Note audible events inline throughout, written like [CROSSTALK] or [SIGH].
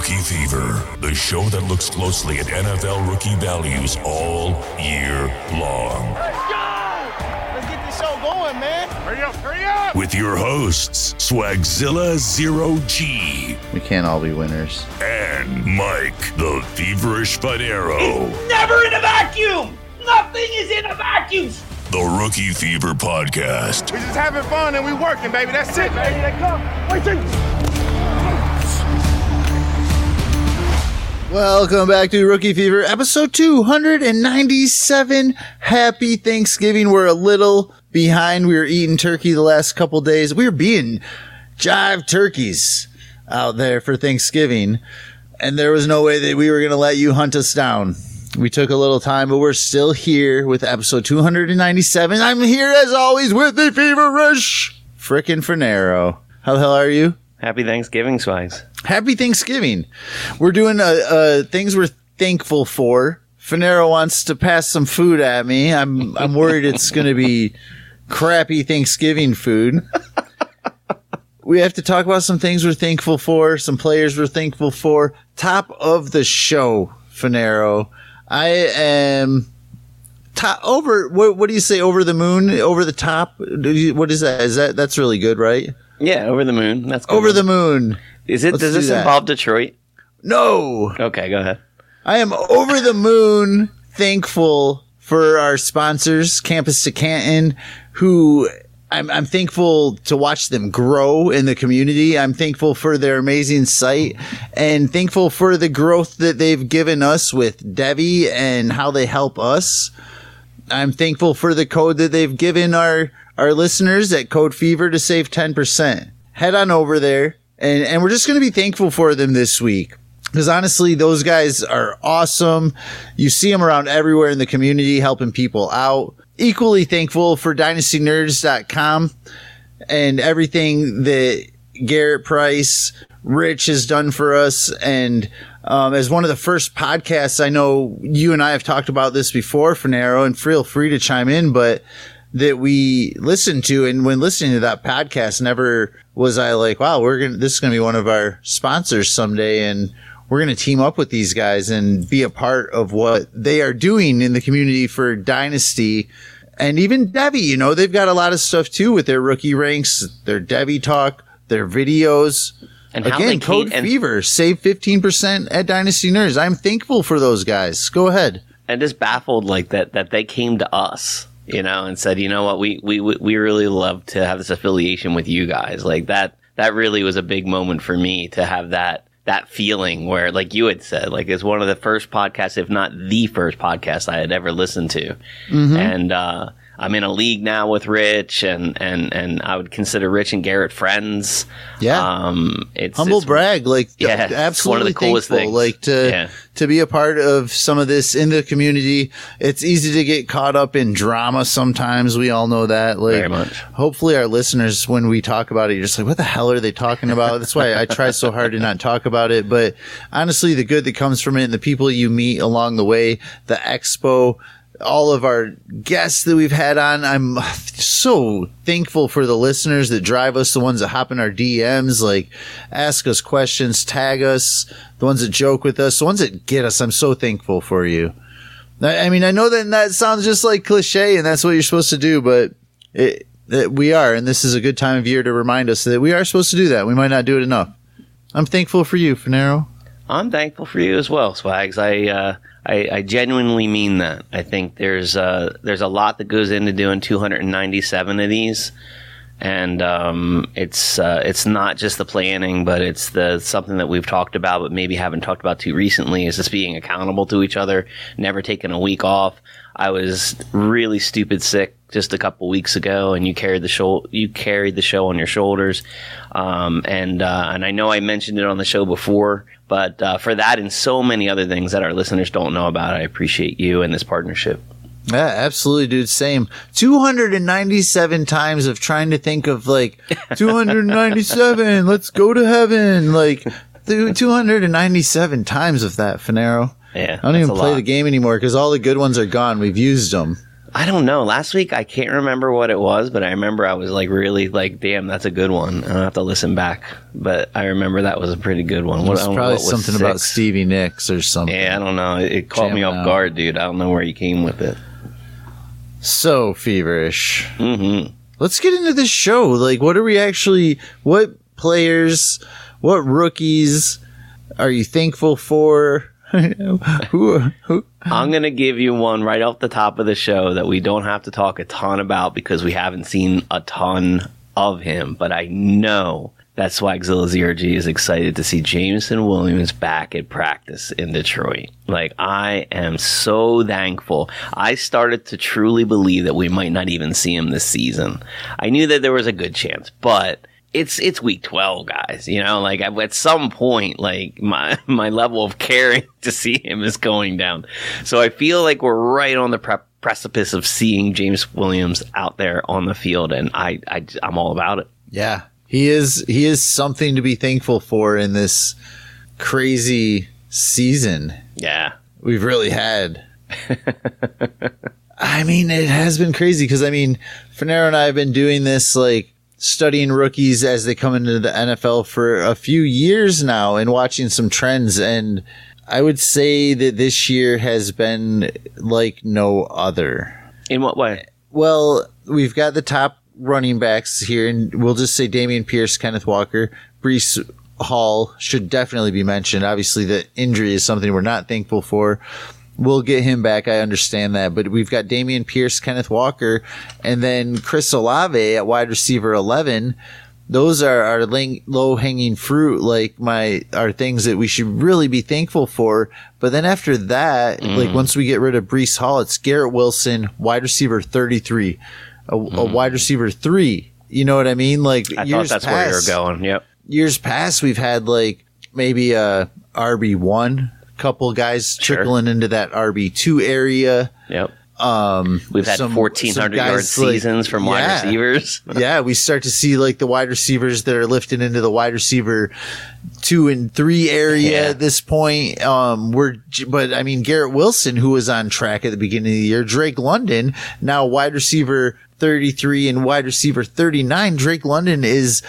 Rookie Fever, the show that looks closely at NFL rookie values all year long. Let's go! Let's get this show going, man. Hurry up, hurry up! With your hosts, Swagzilla Zero G We can't all be winners. and Mike, the feverish Fanaro. Never in a vacuum! Nothing is in a vacuum! The Rookie Fever Podcast. We're just having fun and we're working, baby. That's it, baby. They come. Wait, Welcome back to Rookie Fever, episode 297. Happy Thanksgiving. We're a little behind. We were eating turkey the last couple days. We were being jive turkeys out there for Thanksgiving. And there was no way that we were going to let you hunt us down. We took a little time, but we're still here with episode 297. I'm here as always with the feverish frickin' Fanaro. How the hell are you? Happy Thanksgiving, Swags. Happy Thanksgiving. We're doing uh, uh, things we're thankful for. Fanaro wants to pass some food at me. I'm I'm worried it's [LAUGHS] going to be crappy Thanksgiving food. we have to talk about some things we're thankful for, some players we're thankful for. Top of the show, Fanaro. I am top over. What, what do you say? Over the moon, over the top. You- What is that? Is that that's really good, right? Yeah, over the moon. That's good. Over the moon. Is it? Let's Does do this that. involve Detroit? No. Okay, go ahead. I am over the moon thankful for our sponsors, Campus to Canton, who I'm, I'm thankful to watch them grow in the community. I'm thankful for their amazing site and thankful for the growth that they've given us with Devy and how they help us. I'm thankful for the code that they've given our, our listeners at Code Fever to save 10%. Head on over there and, and we're just going to be thankful for them this week. Because honestly, those guys are awesome. You see them around everywhere in the community helping people out. Equally thankful for dynastynerds.com and everything that Garrett Price, Rich has done for us. And um, as one of the first podcasts, I know you and I have talked about this before, Fanaro, and feel free to chime in, but that we listened to. And when listening to that podcast, never was I like, wow, we're going to, this is going to be one of our sponsors someday. And we're going to team up with these guys and be a part of what they are doing in the community for Dynasty. And even Devy, you know, they've got a lot of stuff too with their rookie ranks, their Devy talk, their videos. And how Again, code and- Fever, save 15% at Dynasty Nerds. I'm thankful for those guys. Go ahead. And just baffled like that that they came to us, you know, and said, you know what, we we we really love to have this affiliation with you guys. Like that that really was a big moment for me to have that that feeling where like you had said like it's one of the first podcasts if not the first podcast i had ever listened to Mm-hmm. and uh i'm in a league now with rich and and and i would consider rich and garrett friends Yeah. um it's Humble it's- brag, like Yeah, absolutely one of the coolest thankful, things. like to Yeah. to be a part of some of this in the community. It's easy to get caught up in drama sometimes. We all know that. Like, hopefully, our listeners, when we talk about it, you're just like, "What the hell are they talking about?" That's why I try so hard to not talk about it. But honestly, the good that comes from it, and the people you meet along the way, the expo. All of our guests that we've had on, I'm so thankful for the listeners that drive us, the ones that hop in our DMs, like ask us questions, tag us, the ones that joke with us, the ones that get us. I'm so thankful for you. I mean, I know that that sounds just like cliche and that's what you're supposed to do, but it, it, we are, and this is a good time of year to remind us that we are supposed to do that. We might not do it enough. I'm thankful for you, Fanaro. I'm thankful for you as well, Swags. I, uh, I I genuinely mean that. I think there's there's a lot that goes into doing 297 of these, and um, it's uh, it's not just the planning, but it's the something that we've talked about, but maybe haven't talked about too recently. Is just being accountable to each other, never taking a week off. I was really stupid sick just a couple weeks ago, and you carried the show. You carried the show on your shoulders, um, and uh, and I know I mentioned it on the show before, but uh, for that and so many other things that our listeners don't know about, I appreciate you and this partnership. Yeah, absolutely, dude. Same. 297 times of trying to think of like [LAUGHS] 297. let's go to heaven. Like 297 times of that, Fanaro. Yeah, I don't even play lot. the game anymore because all the good ones are gone. We've used them. I don't know. Last week I can't remember what it was, but I remember I was like really like, damn, that's a good one. I have to listen back, but I remember that was a pretty good one. What, It's I probably what was something about. Stevie Nicks or something. Yeah, I don't know. It, it caught me off out. guard, dude. I don't know where you came with it. So feverish. Mm-hmm. Let's get into this show. Like, what are we actually? What players? What rookies are you thankful for? [LAUGHS] who? Who? [LAUGHS] I'm gonna give you one right off the top of the show that we don't have to talk a ton about because we haven't seen a ton of him. But I know that Swagzilla Zero G is excited to see Jameson Williams back at practice in Detroit. Like I am so thankful. I started to truly believe that we might not even see him this season. I knew that there was a good chance, but it's it's week 12 guys you know like at some point like my [LAUGHS] my level of caring [LAUGHS] to see him is going down so i feel like we're right on the pre- precipice of seeing james williams out there on the field and i, I i'm all about it Yeah, he is. He is something to be thankful for in this crazy season yeah we've really had. [LAUGHS] I mean, it has been crazy because I mean, Finero and I have been doing this like studying rookies as they come into the NFL for a few years now and watching some trends. And I would say that this year has been like no other. in what way Well, we've got the top running backs here, and we'll just say Dameon Pierce, Kenneth Walker, Breece Hall should definitely be mentioned. Obviously, the injury is something we're not thankful for. We'll get him back. I understand that, but we've got Dameon Pierce, Kenneth Walker, and then Chris Olave at wide receiver eleven. Those are our low hanging fruit, like my are things that we should really be thankful for. But then after that, mm. like once we get rid of Breece Hall, it's Garrett Wilson, wide receiver thirty three, a, a mm. wide receiver three. You know what I mean? Like i thought that's where you were going yep years past we've had like maybe a RB one couple guys Sure. trickling into that RB two area. yep Um, we've had some- 1400 some yard guys, like- seasons from wide yeah. receivers [LAUGHS] yeah, we start to see like the wide receivers that are lifted into the wide receiver two and three area Yeah. at this point. Um, we're, but I mean, Garrett Wilson, who was on track at the beginning of the year, Drake London, now wide receiver 33 and wide receiver 39. Drake London is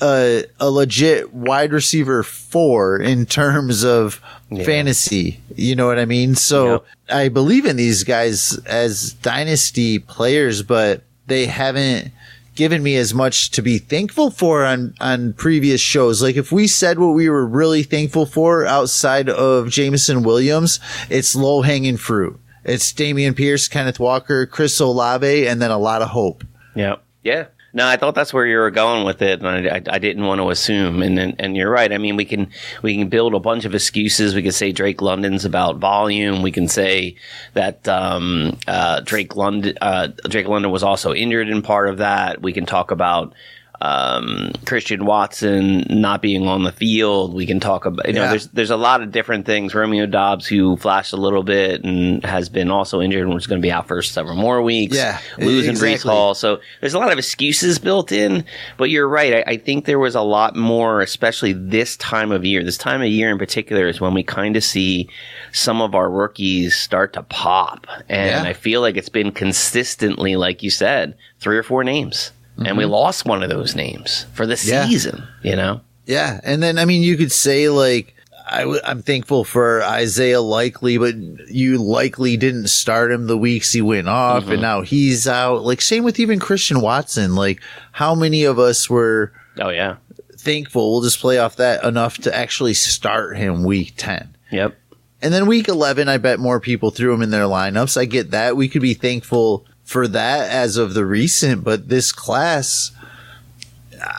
a, a legit wide receiver four in terms of fantasy. You know what I mean? So Yep. I believe in these guys as dynasty players, but they haven't given me as much to be thankful for on on previous shows. Like if we said what we were really thankful for outside of Jameson Williams, it's low hanging fruit. It's Dameon Pierce, Kenneth Walker, Chris Olave, and then a lot of hope. Yep. Yeah. No, I thought that's where you were going with it, and I, I, I didn't want to assume. And, and and you're right. I mean, we can we can build a bunch of excuses. We could say Drake London's about volume. We can say that um, uh, Drake London uh, Drake London was also injured in part of that. We can talk about um, Christian Watson not being on the field. We can talk about you know Yeah. there's there's a lot of different things. Romeo Doubs, who flashed a little bit and has been also injured and was going to be out for several more weeks. Yeah, losing Breece. Hall. So there's a lot of excuses built in, but you're right. I, I think there was a lot more, especially this time of year. This time of year in particular is when we kind of see some of our rookies start to pop. And Yeah. I feel like it's been consistently, like you said, three or four names. And we lost one of those names for the Mm-hmm. Yeah. season, you know? Yeah, and then I mean, you could say like I w- I'm thankful for Isaiah Likely, but you likely didn't start him the weeks he went off, and now he's out. Like same with even Christian Watson. Like how many of us were Oh, yeah. thankful? We'll just play off that enough to actually start him week ten. Yep. And then week 11, I bet more people threw him in their lineups. I get that. We could be thankful for that as of the recent, but this class,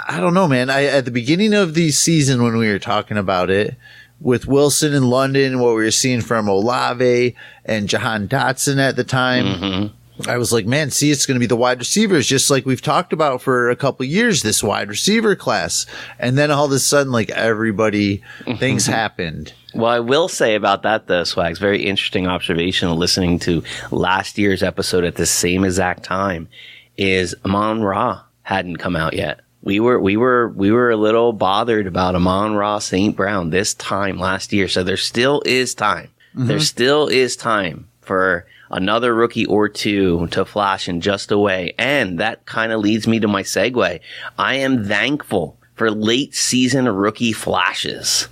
I don't know, man. I, at the beginning of the season, when we were talking about it with Wilson in London, what we were seeing from Olave and Jahan Dotson at the time, mm-hmm. I was like, man, see, it's going to be the wide receivers, just like we've talked about for a couple years, this wide receiver class. And then all of a sudden, like everybody, [LAUGHS] things happened. Well, I will say about that, though, Swags, very interesting observation listening to last year's episode at the same exact time is Amon Ra hadn't come out yet. We were we were we were a little bothered about Amon Ra St. Brown this time last year. So there still is time. There mm-hmm. still is time for another rookie or two to flash in just a way. And that kind of leads me to my segue. I am thankful for late season rookie flashes.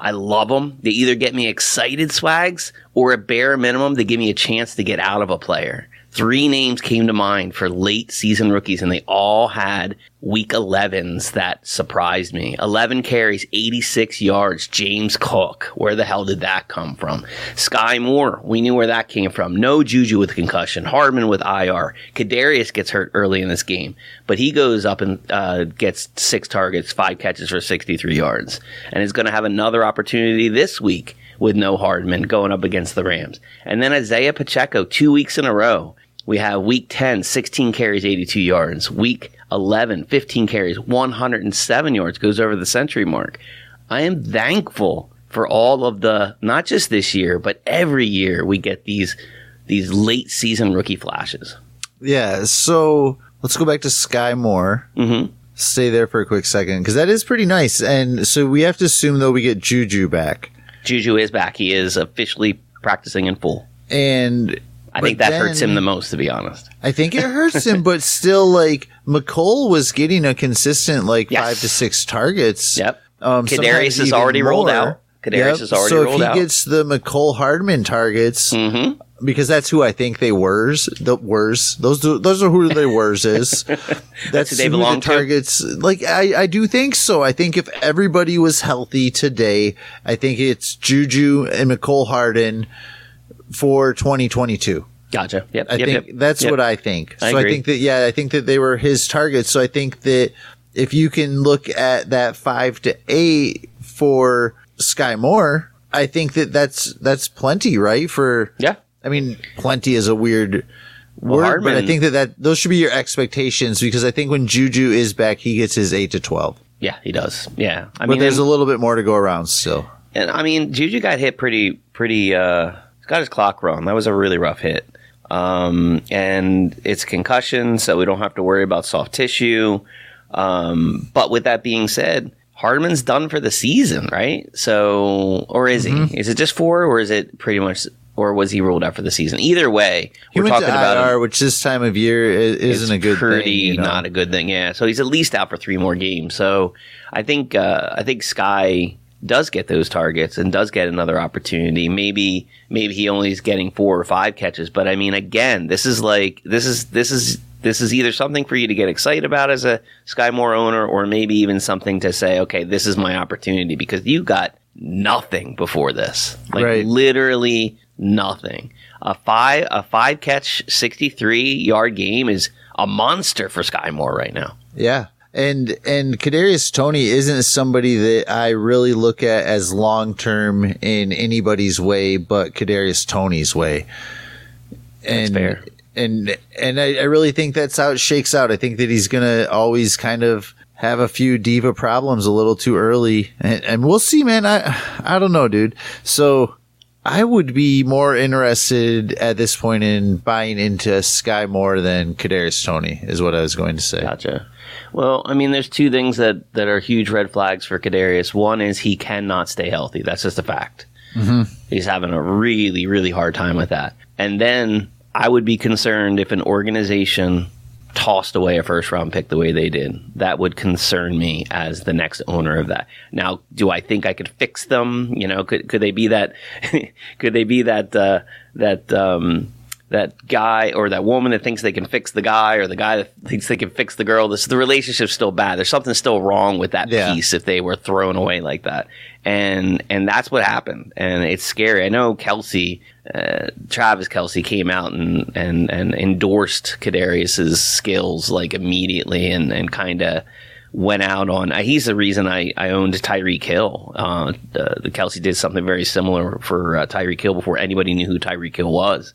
I love them. They either get me excited swags or at bare minimum, they give me a chance to get out of a player. Three names came to mind for late season rookies, and they all had week 11s that surprised me. 11 carries, 86 yards. James Cook. Where the hell did that come from? Skyy Moore. We knew where that came from. No Juju with concussion. Hardman with IR. Kadarius gets hurt early in this game, but he goes up and uh, gets six targets, five catches for 63 yards, and is going to have another opportunity this week with no Hardman going up against the Rams. And then Isaiah Pacheco, two weeks in a row. We have week 10, 16 carries, 82 yards. Week 11, 15 carries, 107 yards, goes over the century mark. I am thankful for all of the, not just this year, but every year we get these, these late season rookie flashes. Yeah. So let's go back to Skyy Moore. Mm-hmm. Stay there for a quick second because that is pretty nice. And so we have to assume though we get Juju back, Juju is back. He is officially practicing in full. and I But think that hurts him the most, to be honest. I think it hurts him. But [LAUGHS] still, like Mecole was getting a consistent like Yes. five to six targets. Yep. Um, Kadarius is already rolled out. Kadarius is already so rolled if he out. gets the Mecole Hardman targets, Mm-hmm. because that's who I think they wers. The wers. Those those are who they wers is. [LAUGHS] That's, who they the belong to? targets. Like I, I do think so. I think if everybody was healthy today, I think it's Juju and Mecole Hardman for 2022. Gotcha. Yep. I yep, think yep, that's yep. what I think. I so I agree. think that yeah, I think that they were his targets. So I think that if you can look at that five to eight for Skyy Moore, I think that that's that's plenty, right? For Yeah. I mean, plenty is a weird word, but I think that that those should be your expectations because I think when Juju is back, he gets his eight to twelve. Yeah, he does. Yeah. I But mean, there's and, a little bit more to go around still. and I mean, Juju got hit pretty, pretty. uh got his clock wrong. That was a really rough hit. Um, and it's concussion, so we don't have to worry about soft tissue. Um, but with that being said, Hardman's done for the season, right? So, or is Mm-hmm. he? Is it just four, or is it pretty much, or was he ruled out for the season? Either way, He we're talking about IR, him. which this time of year isn't a good pretty thing. you know? not a good thing. Yeah, so he's at least out for three more games. So I think uh, I think Skyy does get those targets and does get another opportunity. Maybe maybe he only is getting four or five catches, but I mean, again, this is like this is this is this is either something for you to get excited about as a Skyy Moore owner, or maybe even something to say, okay, this is my opportunity because you got nothing before this, like Right. literally nothing. A five a five catch sixty three yard game is a monster for Skyy Moore right now. Yeah. And and Kadarius Toney isn't somebody that I really look at as long term in anybody's way but Kadarius Toney's way. And fair. and and I, I really think that's how it shakes out. I think that he's gonna always kind of have a few diva problems a little too early. And, and we'll see, man. I I don't know, dude. So I would be more interested at this point in buying into Skyy Moore than Kadarius Toney, is what I was going to say. Gotcha. Well, I mean, there's two things that, that are huge red flags for Kadarius. One is he cannot stay healthy. That's just a fact. Mm-hmm. He's having a really, really hard time with that. And then I would be concerned if an organization tossed away a first round pick the way they did. That would concern me as the next owner of that. Now, do I think I could fix them? You know, could could they be that? [LAUGHS] could they be that uh, that um, that guy or that woman that thinks they can fix the guy or the guy that thinks they can fix the girl? This the relationship's still bad. There's something still wrong with that Yeah. piece if they were thrown away like that. And and that's what happened. And it's scary. I know Kelce, uh, Travis Kelce came out and and and endorsed Kadarius's skills like immediately and and kind of went out on. Uh, he's the reason I I owned Tyreek Hill. Uh, the, the Kelce did something very similar for uh, Tyreek Hill before anybody knew who Tyreek Hill was,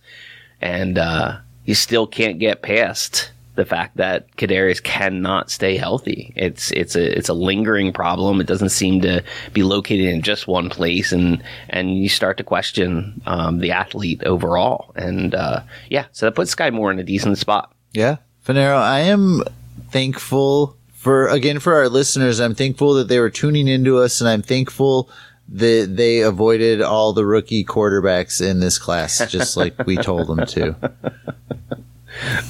and uh, you still can't get past the fact that Kadarius cannot stay healthy. It's it's a it's a lingering problem. It doesn't seem to be located in just one place, and and you start to question um, the athlete overall. And uh, yeah, so that puts Skyy Moore in a decent spot. Yeah. Fanaro, I am thankful for, again, for our listeners. I'm thankful that they were tuning into us and I'm thankful they, they avoided all the rookie quarterbacks in this class, just like we told them to.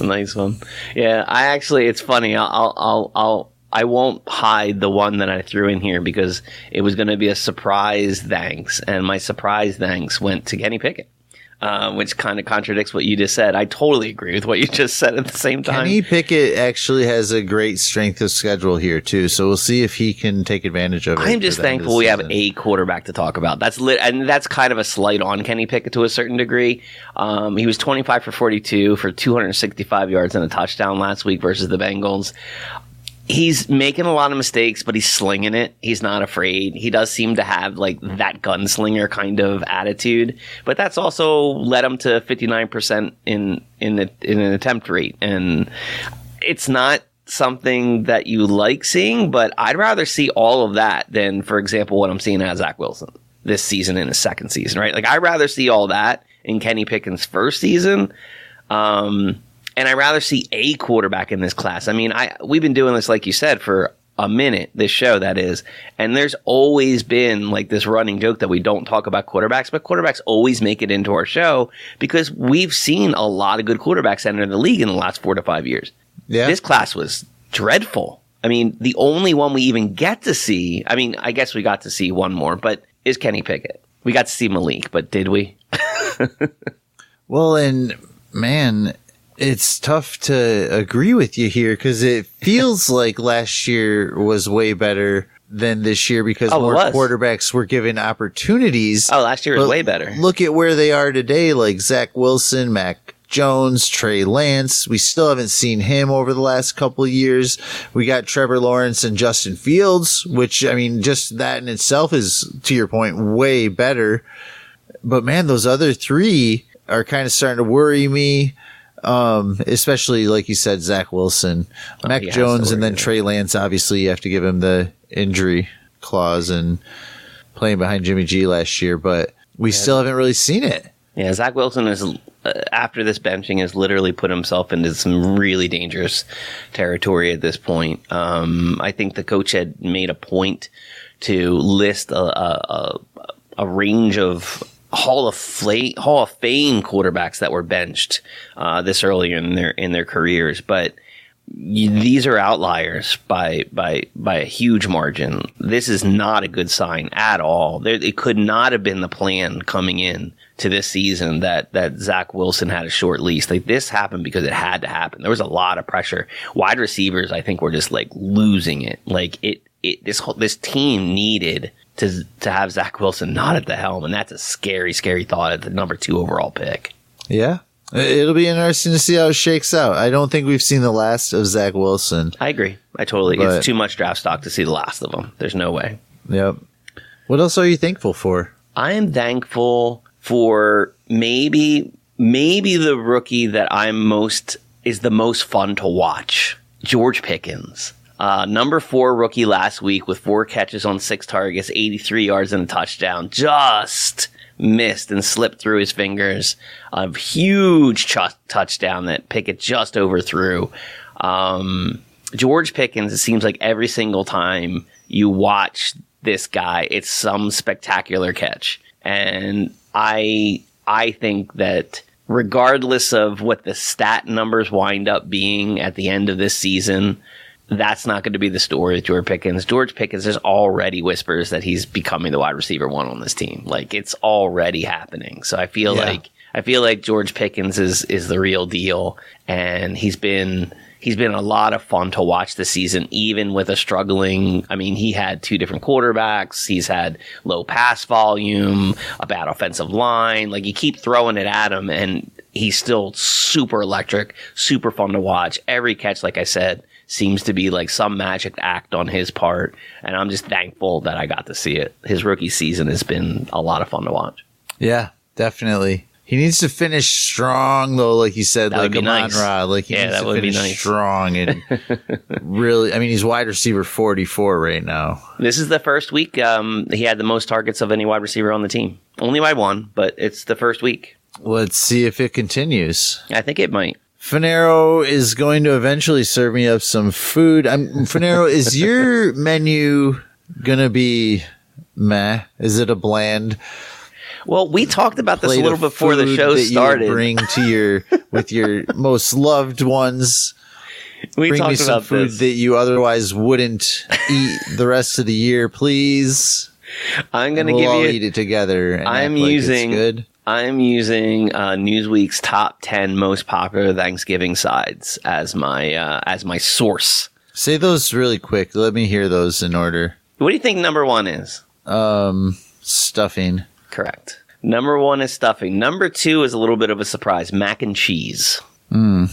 [LAUGHS] nice one. Yeah, I actually, it's funny. I'll, I'll, I'll, I'll I won't hide the one that I threw in here because it was going to be a surprise thanks, and my surprise thanks went to Kenny Pickett. Uh, which kind of contradicts what you just said. I totally agree with what you just said at the same time. Kenny Pickett actually has a great strength of schedule here too, so we'll see if he can take advantage of it. I'm just thankful we have a quarterback to talk about. That's lit, and that's kind of a slight on Kenny Pickett to a certain degree. Um, he was 25 for 42 for 265 yards and a touchdown last week versus the Bengals he's making a lot of mistakes, but he's slinging it. He's not afraid. He does seem to have like that gunslinger kind of attitude, but that's also led him to 59% in in the, in an attempt rate and it's not something that you like seeing, but I'd rather see all of that than for example what I'm seeing at Zach Wilson this season in his second season, right? Like I'd rather see all that in Kenny Pickens' first season. Um, and I rather see a quarterback in this class. I mean, I we've been doing this like you said for a minute, this show that is, and there's always been like this running joke that we don't talk about quarterbacks, but quarterbacks always make it into our show because we've seen a lot of good quarterbacks enter the league in the last four to five years. Yeah. This class was dreadful. I mean, the only one we even get to see, I mean, I guess we got to see one more, but is Kenny Pickett. We got to see Malik, but did we? [LAUGHS] well, and man, it's tough to agree with you here because it [LAUGHS] feels like last year was way better than this year because oh, more quarterbacks were given opportunities. Oh, last year was way better. Look at where they are today, like Zach Wilson, Mac Jones, Trey Lance. We still haven't seen him over the last couple years. We got Trevor Lawrence and Justin Fields, which I mean, just that in itself is, to your point, way better. But man, those other three are kind of starting to worry me. Um, especially like you said, Zach Wilson, oh, Mac Jones, and then Trey Lance. Obviously, you have to give him the injury clause and playing behind Jimmy G last year, but we yeah. still haven't really seen it. Yeah, Zach Wilson is uh, after this benching has literally put himself into some really dangerous territory at this point. Um, I think the coach had made a point to list a, a, a range of Hall of Fame Hall of Fame quarterbacks that were benched uh, this early in their in their careers, but you, these are outliers by by by a huge margin. This is not a good sign at all. There, it could not have been the plan coming in to this season that that Zach Wilson had a short lease. Like this happened because it had to happen. There was a lot of pressure. Wide receivers, I think, were just like losing it. Like it, it this whole this team needed to to have Zach Wilson not at the helm, and that's a scary, scary thought at the number two overall pick. Yeah. It'll be interesting to see how it shakes out. I don't think we've seen the last of Zach Wilson. I agree. I totally. But, it's too much draft stock to see the last of him. There's no way. Yep. What else are you thankful for? I am thankful for maybe maybe the rookie that I'm most is the most fun to watch. George Pickens. Uh, number four rookie last week with four catches on six targets, 83 yards and a touchdown. Just missed and slipped through his fingers. A huge ch- touchdown that Pickett just overthrew. Um, George Pickens, it seems like every single time you watch this guy, it's some spectacular catch. And I, I think that regardless of what the stat numbers wind up being at the end of this season, that's not going to be the story with George Pickens. George Pickens, there's already whispers that he's becoming the wide receiver one on this team. Like it's already happening. So I feel yeah. like I feel like George Pickens is is the real deal, and he's been he's been a lot of fun to watch this season, even with a struggling. I mean, he had two different quarterbacks. He's had low pass volume, a bad offensive line. Like you keep throwing it at him, and he's still super electric, super fun to watch. Every catch, like I said, seems to be like some magic act on his part. And I'm just thankful that I got to see it. His rookie season has been a lot of fun to watch. Yeah, definitely. He needs to finish strong though, like you said, that like Amon nice. Ra. Like he yeah, needs to finish nice. strong and [LAUGHS] really. I mean, he's wide receiver forty four right now. This is the first week um, he had the most targets of any wide receiver on the team, only by one, but it's the first week. Let's see if it continues. I think it might. Fanaro is going to eventually serve me up some food. I'm Fanaro. is [LAUGHS] your menu gonna be meh? Is it a bland Well, we talked about this a little before the show that you started. bring to your [LAUGHS] with your most loved ones? we bring me some about food this. that you otherwise wouldn't eat the rest of the year, please. I'm going to we'll give all you. eat it together. And I'm like using- good. I'm using uh, Newsweek's top ten most popular Thanksgiving sides as my uh, as my source. Say those really quick. Let me hear those in order. What do you think number one is? Um, stuffing. Correct. Number one is stuffing. Number two is a little bit of a surprise: mac and cheese. Hmm.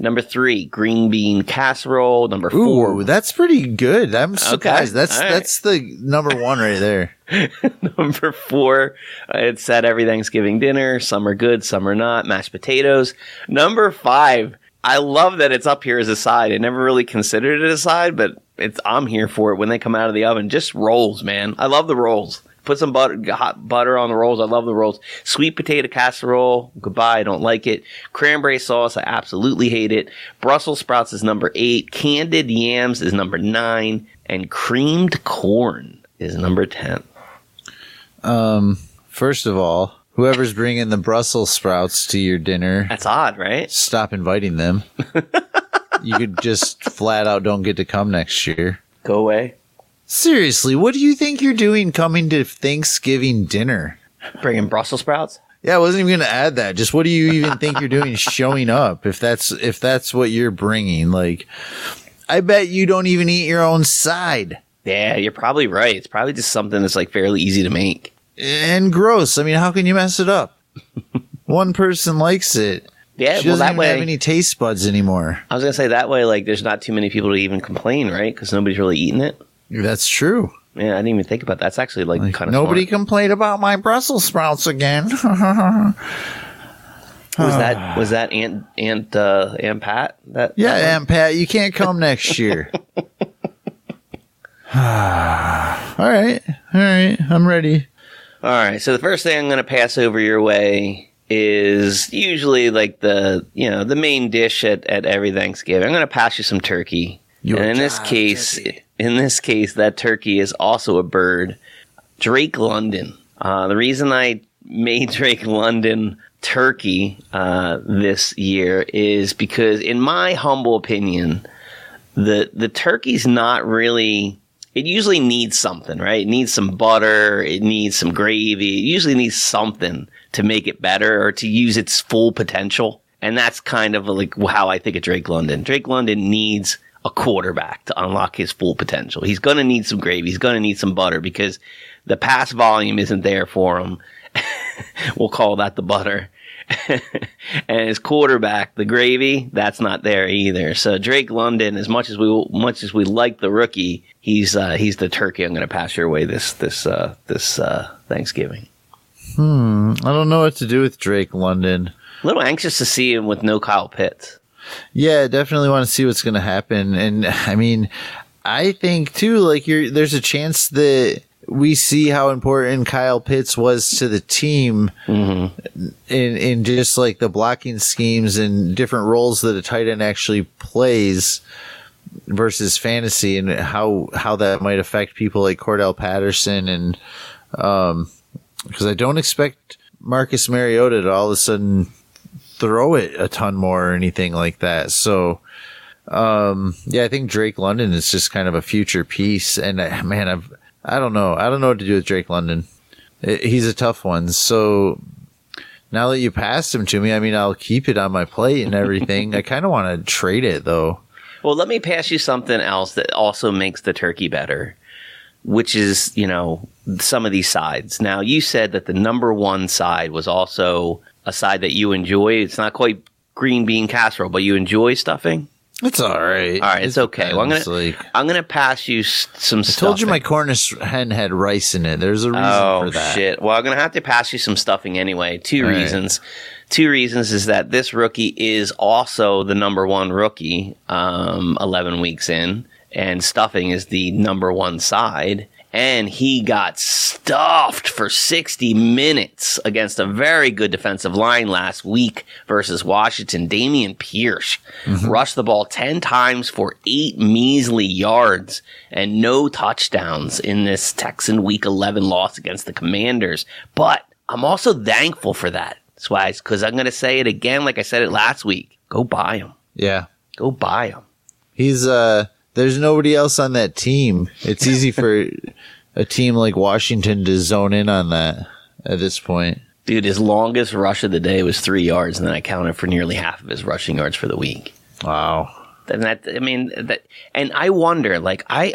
Number three, green bean casserole. Number Ooh, four, that's pretty good. I'm surprised. That's all right. that's the number one right there. [LAUGHS] Number four, uh, it's at every Thanksgiving dinner. Some are good, some are not. Mashed potatoes. Number five, I love that it's up here as a side. I never really considered it a side, but it's I'm here for it when they come out of the oven. Just rolls, man. I love the rolls. Put some butter, hot butter on the rolls. I love the rolls. Sweet potato casserole. Goodbye. I don't like it. Cranberry sauce. I absolutely hate it. Brussels sprouts is number eight. Candied yams is number nine. And creamed corn is number 10. Um, First of all, whoever's bringing the Brussels sprouts to your dinner, That's odd, right? stop inviting them. [LAUGHS] you could just flat out don't get to come next year. Go away. Seriously, what do you think you're doing coming to Thanksgiving dinner? Bringing Brussels sprouts. Yeah, I wasn't even going to add that. Just what do you even think you're doing showing up if that's if that's what you're bringing? Like I bet you don't even eat your own side. Yeah, you're probably right. It's probably just something that's like fairly easy to make. And gross. I mean, how can you mess it up? [LAUGHS] One person likes it. Yeah, she well doesn't that even have way. any taste buds anymore. I was gonna say that way. Like, there's not too many people to even complain, right? Because nobody's really eating it. That's true. Yeah, I didn't even think about that. That's actually like, Like, kind of nobody Smart. complained about my Brussels sprouts again. [LAUGHS] Was that [SIGHS] was that Aunt Aunt uh, Aunt Pat? That yeah, that? Aunt Pat, you can't come next year. [LAUGHS] [SIGHS] all right, all right, I'm ready. All right. So the first thing I'm going to pass over your way is usually like the you know the main dish at, at every Thanksgiving. I'm going to pass you some turkey. Your and in this case, turkey. In this case, that turkey is also a bird. Drake London. Uh, the reason I made [LAUGHS] Drake London turkey uh, this year is because, in my humble opinion, the the turkey's not really it usually needs something, right? It needs some butter, it needs some gravy, it usually needs something to make it better or to use its full potential. And that's kind of like how I think of Drake London. Drake London needs a quarterback to unlock his full potential. He's going to need some gravy, he's going to need some butter because the pass volume isn't there for him. [LAUGHS] we'll call that the butter. [LAUGHS] and his quarterback, the gravy, that's not there either. So Drake London, as much as we much as we like the rookie, he's uh, he's the turkey I'm going to pass your way this this uh, this uh, Thanksgiving. I don't know what to do with Drake London. A little anxious to see him with no Kyle Pitts. Yeah, definitely want to see what's going to happen. And I mean, I think too, like you're, there's a chance that we see how important Kyle Pitts was to the team in, in just like the blocking schemes and different roles that a tight end actually plays versus fantasy and how, how that might affect people like Cordarrelle Patterson. And, um, cause I don't expect Marcus Mariota to all of a sudden throw it a ton more or anything like that. So, um, yeah, I think Drake London is just kind of a future piece. And uh, man, I've, I don't know. I don't know what to do with Drake London. I- he's a tough one. So now that you passed him to me, I mean, I'll keep it on my plate and everything. I kind of want to trade it though. Well, let me pass you something else that also makes the turkey better, which is, you know, some of these sides. Now, you said that the number one side was also a side that you enjoy. It's not quite green bean casserole, but you enjoy stuffing. It's all right. All right, it's okay. Well, I'm gonna like, I'm gonna pass you s- some I stuff. told you my Cornish hen had rice in it. There's a reason Oh for that. shit! Well, I'm gonna have to pass you some stuffing anyway. Two All right. reasons. Two reasons is that this rookie is also the number one rookie, um, 11 weeks in, and stuffing is the number one side. and he got stuffed for 60 minutes against a very good defensive line last week versus Washington. Dameon Pierce rushed the ball 10 times for eight measly yards and no touchdowns in this Texan week 11 loss against the Commanders. But I'm also thankful for that, Swags, because I'm going to say it again, like I said it last week. Go buy him. Yeah. Go buy him. He's uh there's nobody else on that team. It's easy for a team like Washington to zone in on that at this point. Dude, his longest rush of the day was three yards, and then I counted for nearly half of his rushing yards for the week. Wow. And that, I mean, that, and I wonder, like, I,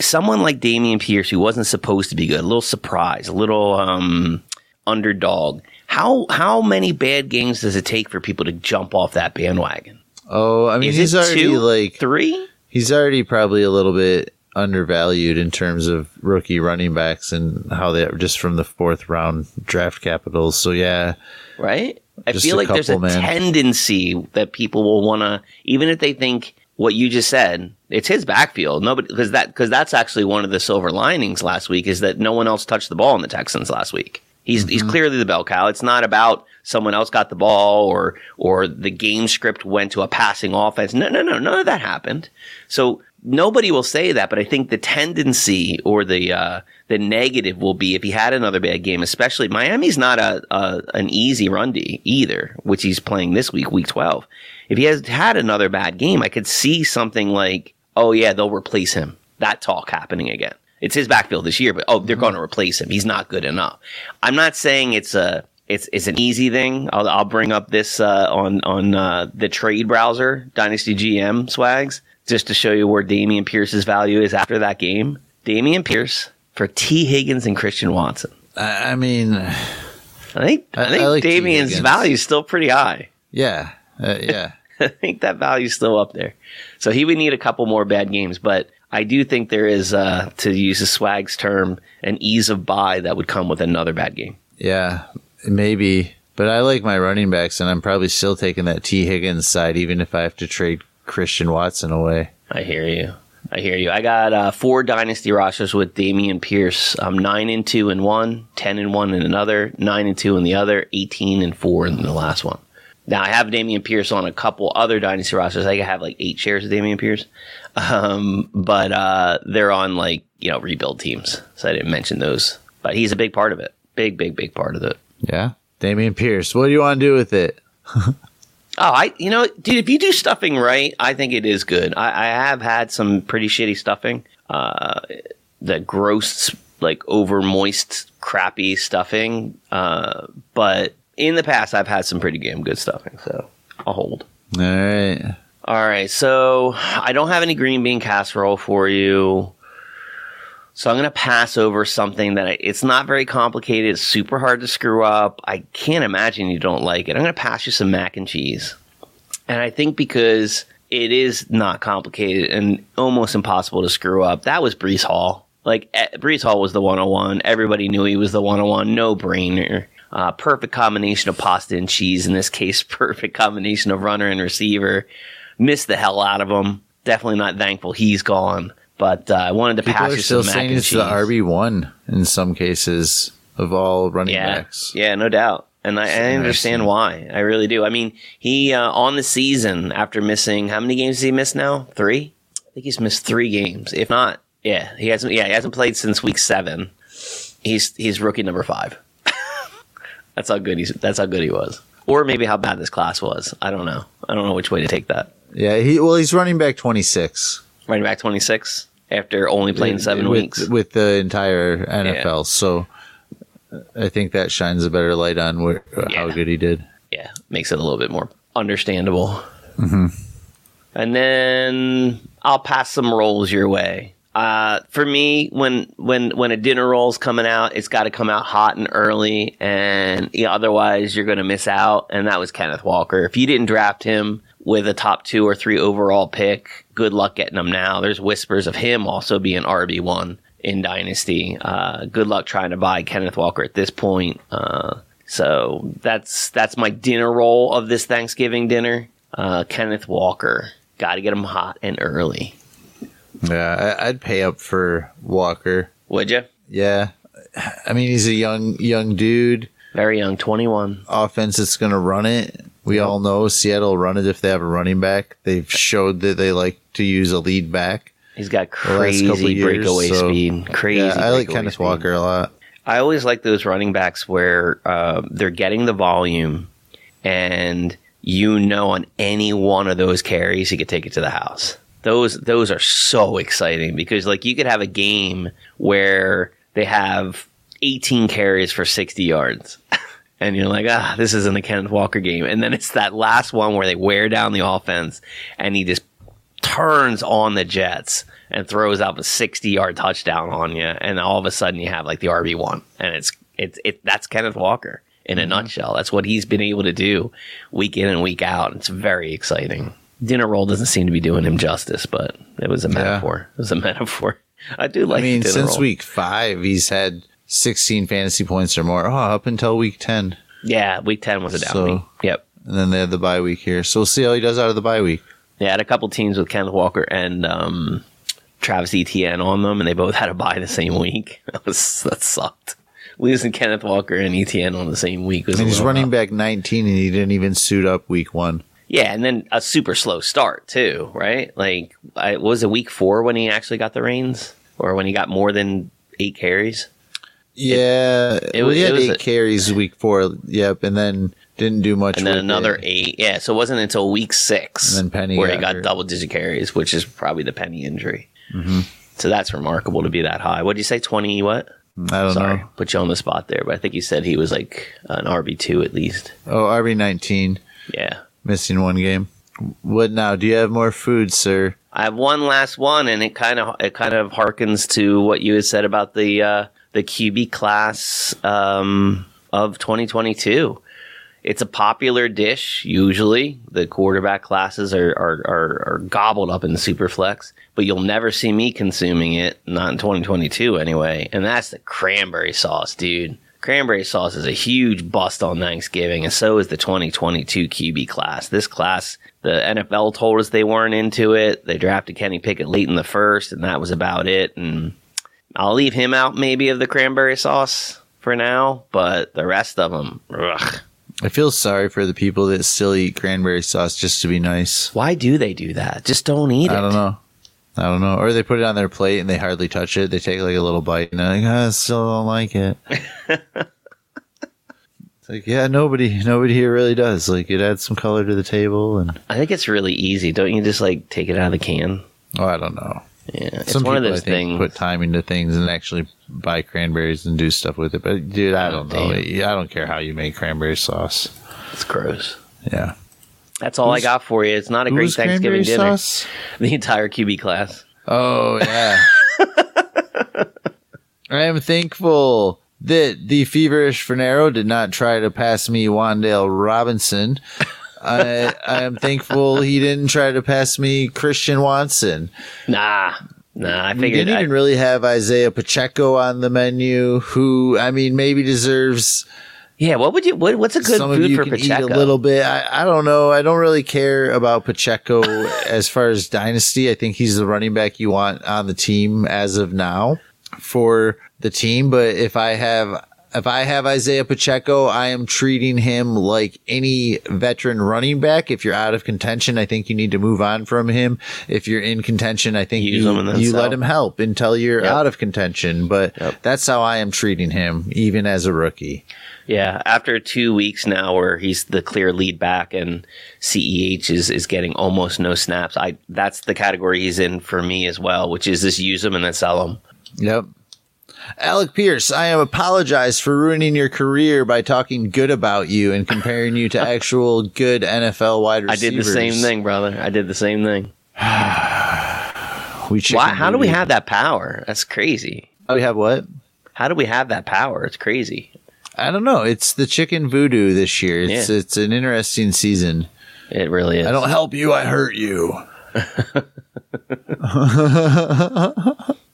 someone like Dameon Pierce, who wasn't supposed to be good, a little surprise, a little um, underdog. How how many bad games does it take for people to jump off that bandwagon? Oh, I mean Is he's already two, like three? he's already probably a little bit undervalued in terms of rookie running backs and how they are just from the fourth round draft capitals. So yeah, right? I feel like there's a man. tendency that people will want to, even if they think what you just said, it's his backfield. Nobody, because that, because that's actually one of the silver linings last week is that no one else touched the ball in the Texans last week. He's he's Mm-hmm. clearly the bell cow. It's not about someone else got the ball or or the game script went to a passing offense. No, no, no, none of that happened. So nobody will say that, but I think the tendency or the uh, the negative will be if he had another bad game, especially Miami's not a, a an easy run D either, which he's playing this week, week twelve. If he has had another bad game, I could see something like, oh yeah, they'll replace him. That talk happening again. It's his backfield this year, but oh, they're going to replace him. He's not good enough. I'm not saying it's a it's it's an easy thing. I'll I'll bring up this uh, on on uh, the trade browser, Dynasty GM swags, just to show you where Dameon Pierce's value is after that game. Dameon Pierce for Tee Higgins and Christian Watson. I, I mean, I think I, I- think I like Dameon's value is still pretty high. yeah, uh, yeah. [LAUGHS] I think that value's still up there. So he would need a couple more bad games, but I do think there is, uh, to use a swag's term, an ease of buy that would come with another bad game. Yeah, maybe. But I like my running backs, and I'm probably still taking that Tee Higgins side, even if I have to trade Christian Watson away. I hear you. I hear you. I got uh, four dynasty rosters with Dameon Pierce. I'm nine and two in one, 10 and one in another, nine and two in the other, 18 and four in the last one. Now I have Dameon Pierce on a couple other dynasty rosters. I think I have like eight shares of Dameon Pierce, um, but uh, they're on like you know rebuild teams, so I didn't mention those. But he's a big part of it. Big, big, big part of it. Yeah, Dameon Pierce. What do you want to do with it? [LAUGHS] Oh, I you know, dude, if you do stuffing right, I think it is good. I, I have had some pretty shitty stuffing. Uh, the gross, like over moist, crappy stuffing. Uh, but in the past, I've had some pretty damn good stuffing. So I'll hold. All right. All right, so I don't have any green bean casserole for you. So I'm going to pass over something that I, it's not very complicated. It's super hard to screw up. I can't imagine you don't like it. I'm going to pass you some mac and cheese. And I think because it is not complicated and almost impossible to screw up, that was Breece Hall. Like, eh, Breece Hall was the 101. Everybody knew he was the 101. No brainer. Uh, perfect combination of pasta and cheese. In this case, [LAUGHS] perfect combination of runner and receiver. Missed the hell out of him. Definitely not thankful he's gone. But uh, I wanted to People pass are you still some mac saying and it's cheese. the RB one in some cases of all running yeah, backs. yeah, no doubt. And I, I understand why. I really do. I mean, he uh, on the season after missing how many games has he missed now? Three. I think he's missed three games. If not, yeah, he hasn't. Yeah, he hasn't played since week seven. He's he's rookie number five. That's how good he's. That's how good he was. Or maybe how bad this class was. I don't know. I don't know which way to take that. Yeah, he well, he's running back twenty six Running back twenty six after only playing seven with, weeks. with the entire NFL. So I think that shines a better light on where, how good he did. yeah, makes it a little bit more understandable. Mm-hmm. And then I'll pass some rolls your way. Uh, for me, when when when a dinner roll's coming out, it's got to come out hot and early, and yeah, otherwise you're going to miss out. And that was Kenneth Walker. If you didn't draft him with a top two or three overall pick, good luck getting him now. There's whispers of him also being RB one in Dynasty. Uh, good luck trying to buy Kenneth Walker at this point. Uh, so that's that's my dinner roll of this Thanksgiving dinner. Uh, Kenneth Walker, got to get him hot and early. Yeah, I, I'd pay up for Walker. Would you? Yeah, I mean he's a young young dude. Very young, 21. Offense that's going to run it. We all know Seattle will run it if they have a running back. They've showed that they like to use a lead back. He's got the last couple crazy years, breakaway so- speed. Crazy. Yeah, I like Kenneth speed. Walker a lot. I always like those running backs where uh, they're getting the volume, and you know on any one of those carries he could take it to the house. Those those are so exciting because like you could have a game where they have 18 carries for 60 yards. [LAUGHS] And you're like, ah, this isn't a Kenneth Walker game. And then it's that last one where they wear down the offense and he just turns on the Jets and throws up a 60 yard touchdown on you, and all of a sudden you have like the RB one, and it's it's it that's Kenneth Walker in a nutshell. That's what he's been able to do week in and week out. It's very exciting. Dinner roll doesn't seem to be doing him justice, but it was a metaphor. It was a [LAUGHS] metaphor. I do like. I mean, since roll. week five, he's had 16 fantasy points or more. Oh, up until week 10. yeah, week ten was a down So- week. Yep. And then they had the bye week here. So we'll see how he does out of the bye week. They had a couple teams with Kenneth Walker and um, Travis Etienne on them, and they both had a bye the same week. [LAUGHS] That was that sucked. Losing Kenneth Walker and Etienne on the same week was. And he's running back 19 and he didn't even suit up week one. Yeah, and then a super slow start too, right? Like, I, was it week four when he actually got the reins, or when he got more than eight carries? Yeah. it well, was- he it was eight a- carries week four. Yep. And then didn't do much. And then another it. eight. Yeah, so it wasn't until week six And then Penny where he got got hurt. double digit carries, which is probably the Penny injury. Mm-hmm. So that's remarkable to be that high. What did you say? Twenty what? I don't Sorry, know. put you on the spot there, but I think you said he was like an RB two at least. Oh, RB 19. Yeah. Missing one game. What now? Do you have more food, sir? I have one last one, and it kind of it kind of harkens to what you had said about the uh, the QB class um, of 2022. It's a popular dish. Usually, the quarterback classes are are, are, are gobbled up in superflex, but you'll never see me consuming it. Not in 2022, anyway. And that's the cranberry sauce, dude. Cranberry sauce is a huge bust on Thanksgiving, and so is the 2022 QB class. This class, the NFL told us they weren't into it. They drafted Kenny Pickett late in the first, and that was about it. And I'll leave him out maybe of the cranberry sauce for now, but the rest of them, ugh. I feel sorry for the people that still eat cranberry sauce just to be nice. Why do they do that? Just don't eat it. I don't know. I don't know. Or they put it on their plate and they hardly touch it. They take like a little bite and they're like, "Ah, I still don't like it. [LAUGHS] it's like, yeah, nobody, nobody here really does. Like, it adds some color to the table, and I think it's really easy. Don't you just like take it out of the can? oh, I don't know. Yeah, it's Some one people of those I think things. put time into things and actually buy cranberries and do stuff with it. But dude, I Oh, don't know. I don't care how you make cranberry sauce. it's gross. Yeah, That's all I got for you. It's not a great Thanksgiving dinner. sauce? [LAUGHS] The entire QB class. Oh yeah. [LAUGHS] I am thankful that the feverish Fanaro did not try to pass me Wan'Dale Robinson. I I am thankful he didn't try to pass me Christian Watson. Nah, nah. I We figured. didn't I, even really have Isaiah Pacheco on the menu, who I mean maybe deserves yeah. What would you? What, what's a good some of food you for can Pacheco? eat a little bit. I, I don't know. I don't really care about Pacheco [LAUGHS] as far as dynasty. I think he's the running back you want on the team as of now for the team. But if I have if I have Isaiah Pacheco, I am treating him like any veteran running back. If you're out of contention, I think you need to move on from him. If you're in contention, I think Use you, him you let him help until you're Yep. out of contention. But Yep. that's how I am treating him, even as a rookie. Yeah, after two weeks now, where he's the clear lead back and CEH is is getting almost no snaps. I that's the category he's in for me as well, which is just use him and then sell him. Yep. Alec Pierce, I am apologize for ruining your career by talking good about you and comparing you to [LAUGHS] actual good NFL wide receivers. I did the same thing, brother. I did the same thing. [SIGHS] We Why? How do we have that power? That's crazy. We have what? How do we have that power? It's crazy. I don't know. It's the chicken voodoo this year. It's Yeah. it's an interesting season. It really is. I don't help you, I hurt you. [LAUGHS]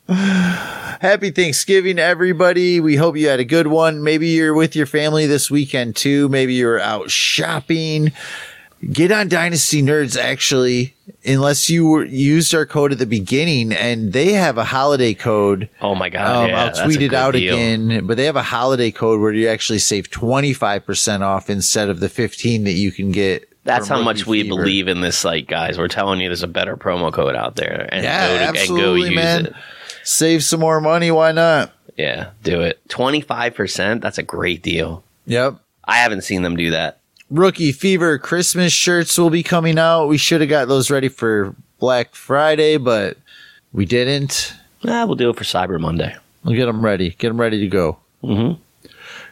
Happy Thanksgiving, everybody. We hope you had a good one. Maybe you're with your family this weekend too. Maybe you're out shopping. Get on Dynasty Nerds actually, unless you were, used our code at the beginning, and they have a holiday code. Oh my god! Um, yeah, I'll tweet it out deal. again, but they have a holiday code where you actually save 25% off instead of the 15 that you can get. That's how much we Fever. believe in this site, guys. We're telling you there's a better promo code out there, and Yeah, go to, and go absolutely, use man. it. Save some more money. Why not? Yeah, do it. Twenty five percent. That's a great deal. Yep. I haven't seen them do that. Rookie Fever Christmas shirts will be coming out. We should have got those ready for Black Friday, but we didn't. Ah, we'll do it for Cyber Monday. We'll get them ready. Get them ready to go. Mhm.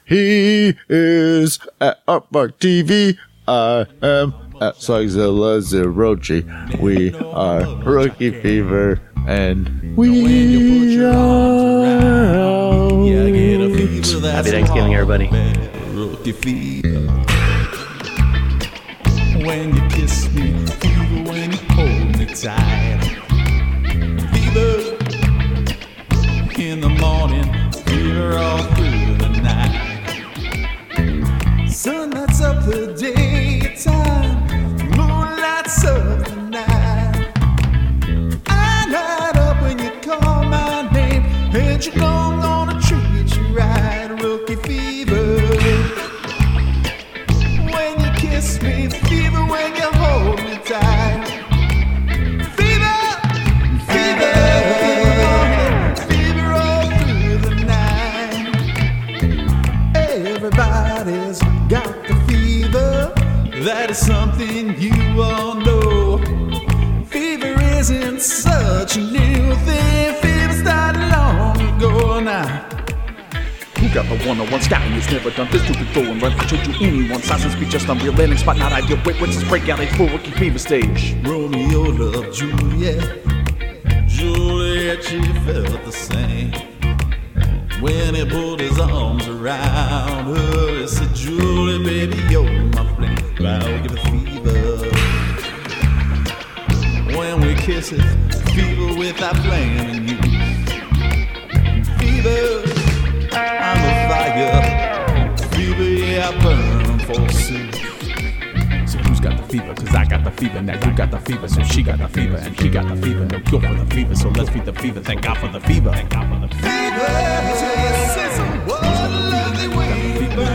He is at Aardvark TV. I am at Swagzilla Zero G. We are Rookie Fever, and we are. Yeah, get a fever that's Happy Thanksgiving, everybody. Sun lights up the daytime, moon lights up the night. I light up when you call my name, and you isn't such a new thing. Fever started long ago now. Who got the one-on-one scouting? It's never done this to before and run. I showed you anyone. Silence be just unreal landing spot, not ideal. Wait, what's this breakout? A full rookie fever stage. Romeo loved Juliet. Juliet, she felt the same. When he put his arms around her, he said, Julie, baby, you're my flame. I'll give it fever. When we kiss it, fever without planning you. Fever, I'm a fire. Fever, yeah, I burn for soup. So who's got the fever? Cause I got the fever. Now you got the fever. So she got the fever. And he got the fever. No cure for the fever. So let's feed the fever. Thank God for the fever. Thank God for the fever. Got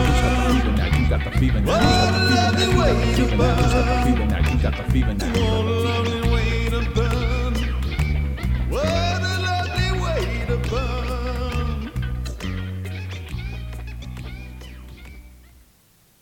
the fever. Now who's got the fever? Now you got the fever. Now who's got the fever? Now you got the fever. Now you got the fever. Now